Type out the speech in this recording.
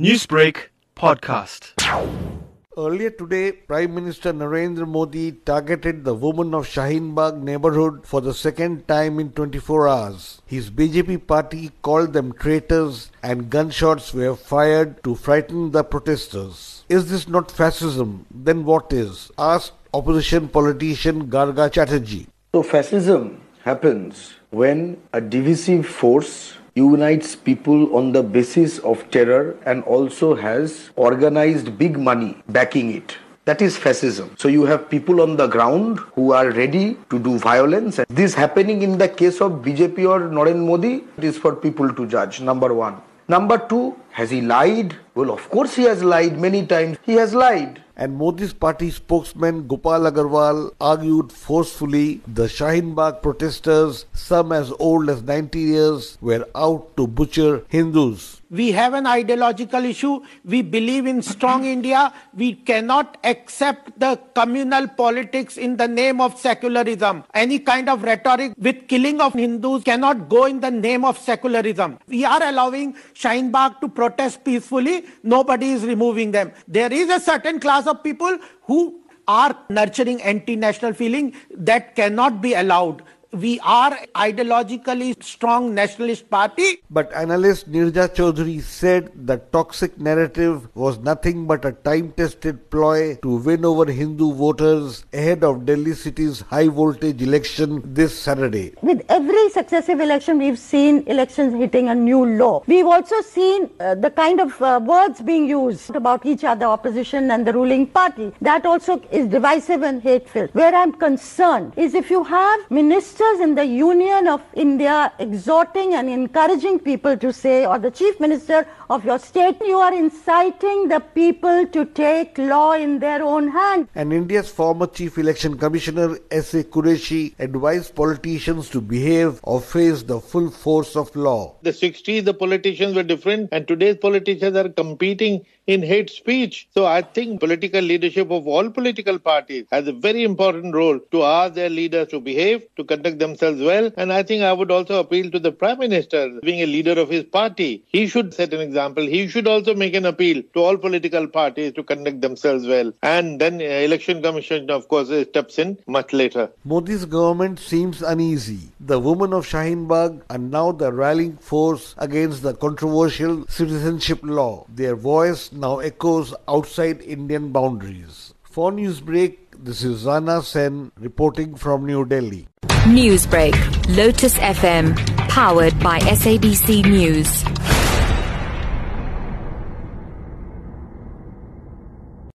Newsbreak podcast. Earlier today, Prime Minister Narendra Modi targeted the women of Shaheen Bagh neighborhood for the second time in 24 hours. His BJP party called them traitors and gunshots were fired to frighten the protesters. Is this not fascism? Then what is? asked opposition politician Garga Chatterjee. So fascism happens when a divisive force unites people on the basis of terror and also has organized big money backing it. That is fascism. So you have people on the ground who are ready to do violence. And this happening in the case of BJP or Narendra Modi, it is for people to judge, number one. Number two, has he lied? Well, of course he has lied many times. He has lied and Modi's party spokesman Gopal Agarwal argued forcefully the Shaheen Bagh protesters, some as old as 90 years, were out to butcher Hindus. We have an ideological issue. We believe in strong India. We cannot accept the communal politics in the name of secularism. Any kind of rhetoric with killing of Hindus cannot go in the name of secularism. We are allowing Shaheen Bagh to protest peacefully. Nobody is removing them. There is a certain class of people who are nurturing anti-national feeling that cannot be allowed we are ideologically strong nationalist party. But analyst Neerja Chowdhury said the toxic narrative was nothing but a time-tested ploy to win over Hindu voters ahead of Delhi city's high voltage election this Saturday. With every successive election, we've seen elections hitting a new low. We've also seen uh, the kind of uh, words being used about each other, opposition and the ruling party. That also is divisive and hateful. Where I'm concerned is if you have ministers in the Union of India exhorting and encouraging people to say, or the Chief Minister of your state, you are inciting the people to take law in their own hand. And India's former Chief Election Commissioner S.A. Quraishi advised politicians to behave or face the full force of law. The 60s, the politicians were different, and today's politicians are competing in hate speech. So I think political leadership of all political parties has a very important role to ask their leaders to behave, to conduct themselves well. And I think I would also appeal to the Prime Minister, being a leader of his party. He should set an example. He should also make an appeal to all political parties to conduct themselves well. And then uh, Election Commission, of course, steps in much later. Modi's government seems uneasy. The women of Shaheen Bagh are now the rallying force against the controversial citizenship law. Their voice now echoes outside Indian boundaries. For Newsbreak, this is Zana Sen reporting from New Delhi. Newsbreak, Lotus FM, powered by SABC News.